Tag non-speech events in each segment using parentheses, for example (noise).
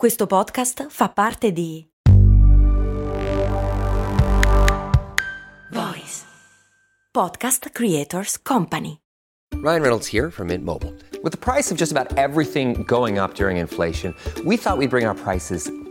Questo podcast fa parte di Voice Podcast Creators Company. Ryan Reynolds here from Mint Mobile. With the price of just about everything going up during inflation, we thought we'd bring our prices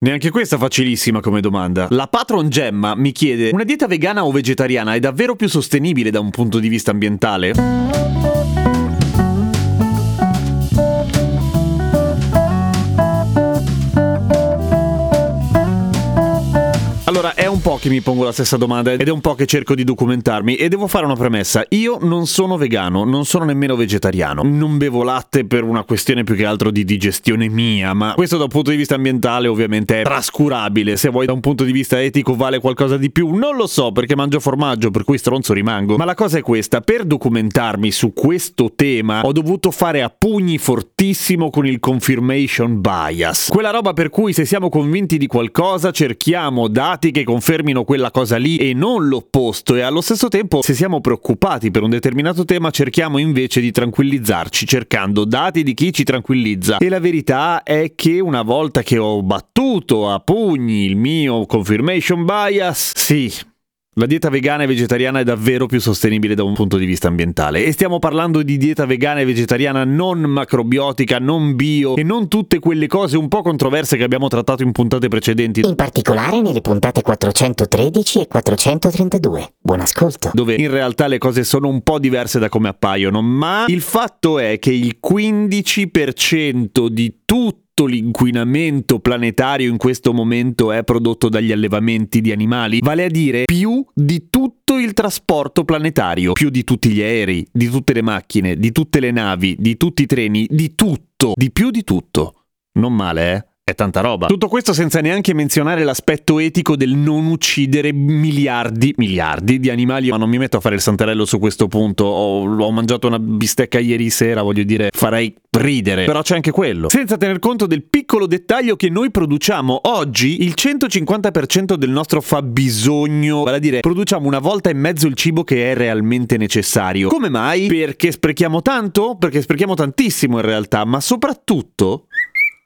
Neanche questa facilissima come domanda. La patron Gemma mi chiede: una dieta vegana o vegetariana è davvero più sostenibile da un punto di vista ambientale? Allora, è un po' che mi pongo la stessa domanda ed è un po' che cerco di documentarmi e devo fare una premessa. Io non sono vegano, non sono nemmeno vegetariano. Non bevo latte per una questione più che altro di digestione mia, ma questo da un punto di vista ambientale ovviamente è trascurabile. Se vuoi da un punto di vista etico vale qualcosa di più, non lo so perché mangio formaggio, per cui stronzo rimango. Ma la cosa è questa, per documentarmi su questo tema ho dovuto fare a pugni fortissimo con il confirmation bias. Quella roba per cui se siamo convinti di qualcosa cerchiamo dati che confermino quella cosa lì e non l'opposto. E allo stesso tempo se siamo preoccupati per un determinato tema cerchiamo invece di tranquillizzarci cercando dati di chi ci tranquillizza. E la verità è che una volta che ho battuto a pugni il mio confirmation bias sì la dieta vegana e vegetariana è davvero più sostenibile da un punto di vista ambientale e stiamo parlando di dieta vegana e vegetariana non macrobiotica, non bio e non tutte quelle cose un po' controverse che abbiamo trattato in puntate precedenti In particolare nelle puntate 413 e 432. Buon ascolto. dove in realtà le cose sono un po' diverse da come appaiono, ma il fatto è che il 15% di tutto l'inquinamento planetario in questo momento è prodotto dagli allevamenti di animali, vale a dire più di tutto il trasporto planetario, più di tutti gli aerei, di tutte le macchine, di tutte le navi, di tutti i treni, di tutto, di più di tutto. Non male, eh? È tanta roba. Tutto questo senza neanche menzionare l'aspetto etico del non uccidere miliardi, miliardi di animali. Ma non mi metto a fare il santerello su questo punto. Ho, ho mangiato una bistecca ieri sera, voglio dire, farei ridere. Però c'è anche quello. Senza tener conto del piccolo dettaglio che noi produciamo oggi, il 150% del nostro fabbisogno, vale a dire, produciamo una volta e mezzo il cibo che è realmente necessario. Come mai? Perché sprechiamo tanto? Perché sprechiamo tantissimo in realtà, ma soprattutto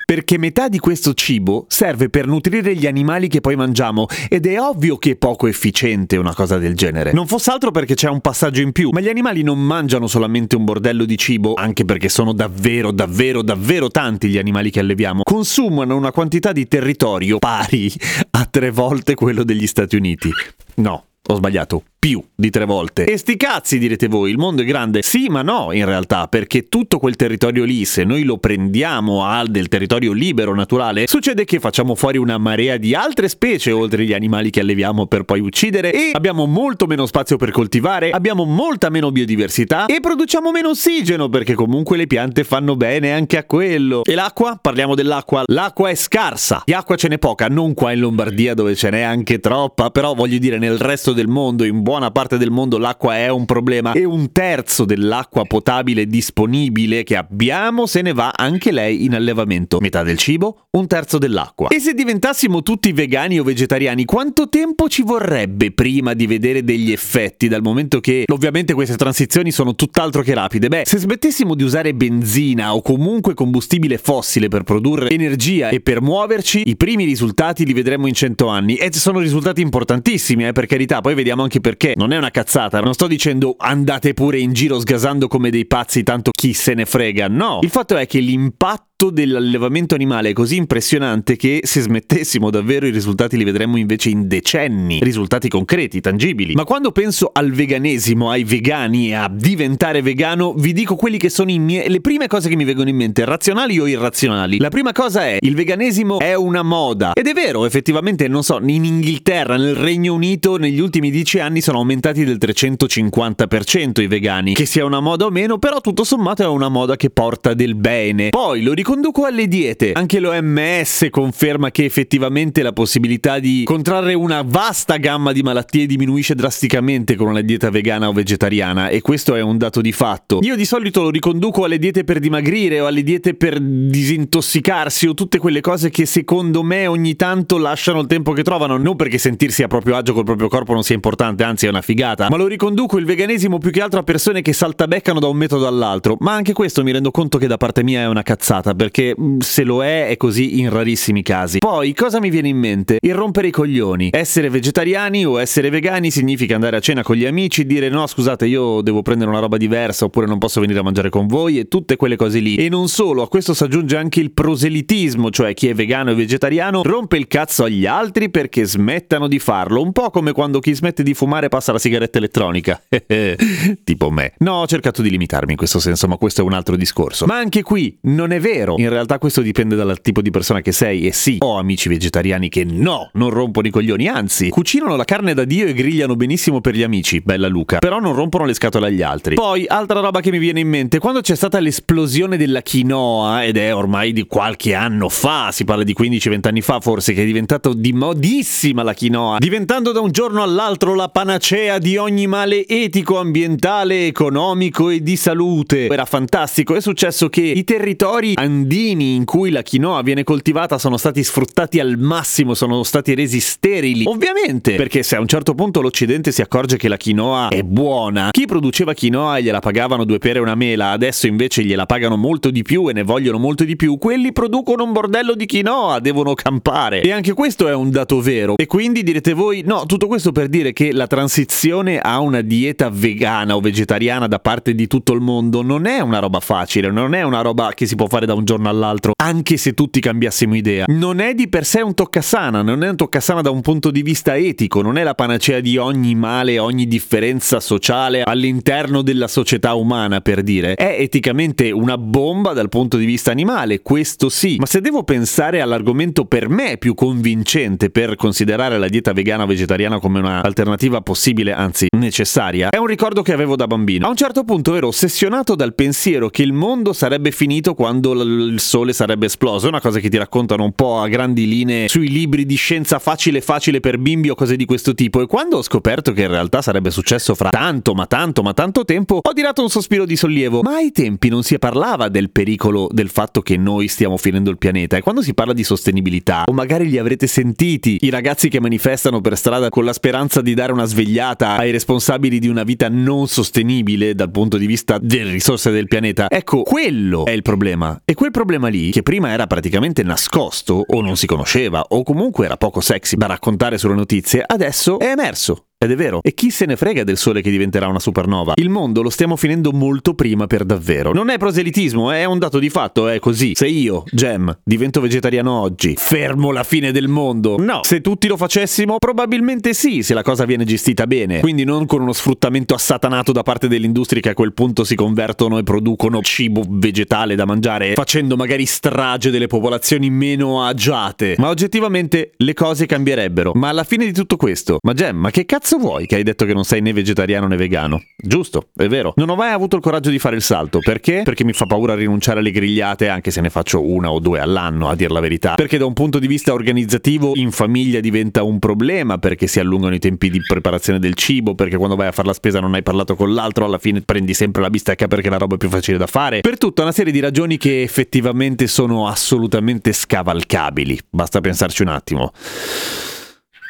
perché metà di questo cibo serve per nutrire gli animali che poi mangiamo ed è ovvio che è poco efficiente una cosa del genere. Non fosse altro perché c'è un passaggio in più, ma gli animali non mangiano solamente un bordello di cibo, anche perché sono davvero, davvero, davvero tanti gli animali che alleviamo, consumano una quantità di territorio pari a tre volte quello degli Stati Uniti. No, ho sbagliato, più di tre volte. E sti cazzi direte voi, il mondo è grande. Sì, ma no, in realtà, perché tutto quel territorio lì, se noi lo prendiamo al del territorio libero, naturale, succede che facciamo fuori una marea di altre specie oltre gli animali che alleviamo per poi uccidere e abbiamo molto meno spazio per coltivare, abbiamo molta meno biodiversità e produciamo meno ossigeno perché comunque le piante fanno bene anche a quello. E l'acqua? Parliamo dell'acqua. L'acqua è scarsa. Di acqua ce n'è poca, non qua in Lombardia dove ce n'è anche troppa, però voglio dire nel resto del mondo, in buona parte del mondo l'acqua è un problema e un terzo dell'acqua potabile disponibile che abbiamo se ne va anche lei in allevamento. Metà del cibo, un terzo dell'acqua. E se diventassimo tutti vegani o vegetariani, quanto tempo ci vorrebbe prima di vedere degli effetti? Dal momento che ovviamente queste transizioni sono tutt'altro che rapide. Beh, se smettessimo di usare benzina o comunque combustibile fossile per produrre energia e per muoverci, i primi risultati li vedremo in 100 anni. E sono risultati importantissimi, eh, per carità. Poi vediamo anche perché. Non è una cazzata. Non sto dicendo andate pure in giro sgasando come dei pazzi, tanto chi se ne frega. No. Il fatto è che l'impatto dell'allevamento animale è così impressionante che se smettessimo davvero i risultati li vedremmo invece in decenni, risultati concreti, tangibili. Ma quando penso al veganesimo, ai vegani e a diventare vegano, vi dico quelli che sono i miei le prime cose che mi vengono in mente, razionali o irrazionali. La prima cosa è il veganesimo è una moda. Ed è vero, effettivamente, non so, in Inghilterra, nel Regno Unito negli ultimi dieci anni sono aumentati del 350% i vegani. Che sia una moda o meno, però tutto sommato è una moda che porta del bene. Poi lo riconosco riconduco alle diete. Anche l'OMS conferma che effettivamente la possibilità di contrarre una vasta gamma di malattie diminuisce drasticamente con una dieta vegana o vegetariana e questo è un dato di fatto. Io di solito lo riconduco alle diete per dimagrire o alle diete per disintossicarsi o tutte quelle cose che secondo me ogni tanto lasciano il tempo che trovano, non perché sentirsi a proprio agio col proprio corpo non sia importante, anzi è una figata, ma lo riconduco il veganesimo più che altro a persone che saltabeccano da un metodo all'altro, ma anche questo mi rendo conto che da parte mia è una cazzata, perché mm, se lo è è così in rarissimi casi. Poi cosa mi viene in mente? Il rompere i coglioni. Essere vegetariani o essere vegani significa andare a cena con gli amici, dire no scusate io devo prendere una roba diversa oppure non posso venire a mangiare con voi e tutte quelle cose lì. E non solo, a questo si aggiunge anche il proselitismo, cioè chi è vegano e vegetariano rompe il cazzo agli altri perché smettano di farlo, un po' come quando chi smette di fumare passa la sigaretta elettronica. (laughs) tipo me. No, ho cercato di limitarmi in questo senso, ma questo è un altro discorso. Ma anche qui non è vero. In realtà questo dipende dal tipo di persona che sei e sì, ho amici vegetariani che no, non rompono i coglioni, anzi, cucinano la carne da Dio e grigliano benissimo per gli amici, bella Luca, però non rompono le scatole agli altri. Poi, altra roba che mi viene in mente, quando c'è stata l'esplosione della quinoa, ed è ormai di qualche anno fa, si parla di 15-20 anni fa forse, che è diventato di modissima la quinoa, diventando da un giorno all'altro la panacea di ogni male etico, ambientale, economico e di salute. Era fantastico, è successo che i territori andini in cui la quinoa viene coltivata sono stati sfruttati al massimo, sono stati resi sterili. Ovviamente, perché se a un certo punto l'Occidente si accorge che la quinoa è buona, chi produceva quinoa e gliela pagavano due pere e una mela, adesso invece gliela pagano molto di più e ne vogliono molto di più, quelli producono un bordello di quinoa, devono campare. E anche questo è un dato vero. E quindi direte voi, no, tutto questo per dire che la transizione a una dieta vegana o vegetariana da parte di tutto il mondo non è una roba facile, non è una roba che si può fare da un giorno all'altro, anche se tutti cambiassimo idea. Non è di per sé un toccasana, non è un toccasana da un punto di vista etico, non è la panacea di ogni male, ogni differenza sociale all'interno della società umana, per dire. È eticamente una bomba dal punto di vista animale, questo sì. Ma se devo pensare all'argomento per me più convincente per considerare la dieta vegana o vegetariana come un'alternativa possibile, anzi necessaria, è un ricordo che avevo da bambino. A un certo punto ero ossessionato dal pensiero che il mondo sarebbe finito quando il sole sarebbe esploso, è una cosa che ti raccontano un po' a grandi linee sui libri di scienza facile facile per bimbi o cose di questo tipo. E quando ho scoperto che in realtà sarebbe successo fra tanto ma tanto ma tanto tempo ho tirato un sospiro di sollievo. Ma ai tempi non si parlava del pericolo del fatto che noi stiamo finendo il pianeta. E quando si parla di sostenibilità o magari li avrete sentiti i ragazzi che manifestano per strada con la speranza di dare una svegliata ai responsabili di una vita non sostenibile dal punto di vista delle risorse del pianeta. Ecco quello è il problema. E quel problema lì che prima era praticamente nascosto o non si conosceva o comunque era poco sexy da raccontare sulle notizie adesso è emerso ed è vero. E chi se ne frega del Sole che diventerà una supernova? Il mondo lo stiamo finendo molto prima per davvero. Non è proselitismo, è un dato di fatto, è così. Se io, Gem, divento vegetariano oggi, fermo la fine del mondo. No. Se tutti lo facessimo, probabilmente sì, se la cosa viene gestita bene. Quindi non con uno sfruttamento assatanato da parte delle industrie che a quel punto si convertono e producono cibo vegetale da mangiare, facendo magari strage delle popolazioni meno agiate. Ma oggettivamente le cose cambierebbero. Ma alla fine di tutto questo, ma Gem, ma che cazzo vuoi che hai detto che non sei né vegetariano né vegano? Giusto, è vero. Non ho mai avuto il coraggio di fare il salto. Perché? Perché mi fa paura rinunciare alle grigliate anche se ne faccio una o due all'anno, a dir la verità. Perché da un punto di vista organizzativo in famiglia diventa un problema perché si allungano i tempi di preparazione del cibo, perché quando vai a fare la spesa non hai parlato con l'altro, alla fine prendi sempre la bistecca perché la roba è più facile da fare. Per tutta una serie di ragioni che effettivamente sono assolutamente scavalcabili. Basta pensarci un attimo.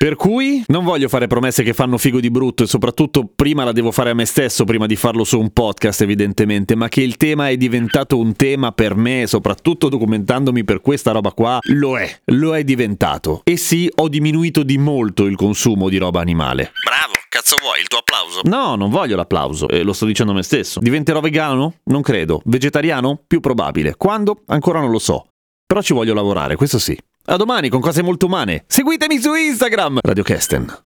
Per cui non voglio fare promesse che fanno figo di brutto e soprattutto prima la devo fare a me stesso prima di farlo su un podcast evidentemente, ma che il tema è diventato un tema per me, soprattutto documentandomi per questa roba qua, lo è, lo è diventato. E sì, ho diminuito di molto il consumo di roba animale. Bravo, cazzo vuoi, il tuo applauso? No, non voglio l'applauso, e lo sto dicendo a me stesso. Diventerò vegano? Non credo. Vegetariano? Più probabile. Quando? Ancora non lo so. Però ci voglio lavorare, questo sì. A domani con cose molto umane. Seguitemi su Instagram! Radio Kesten.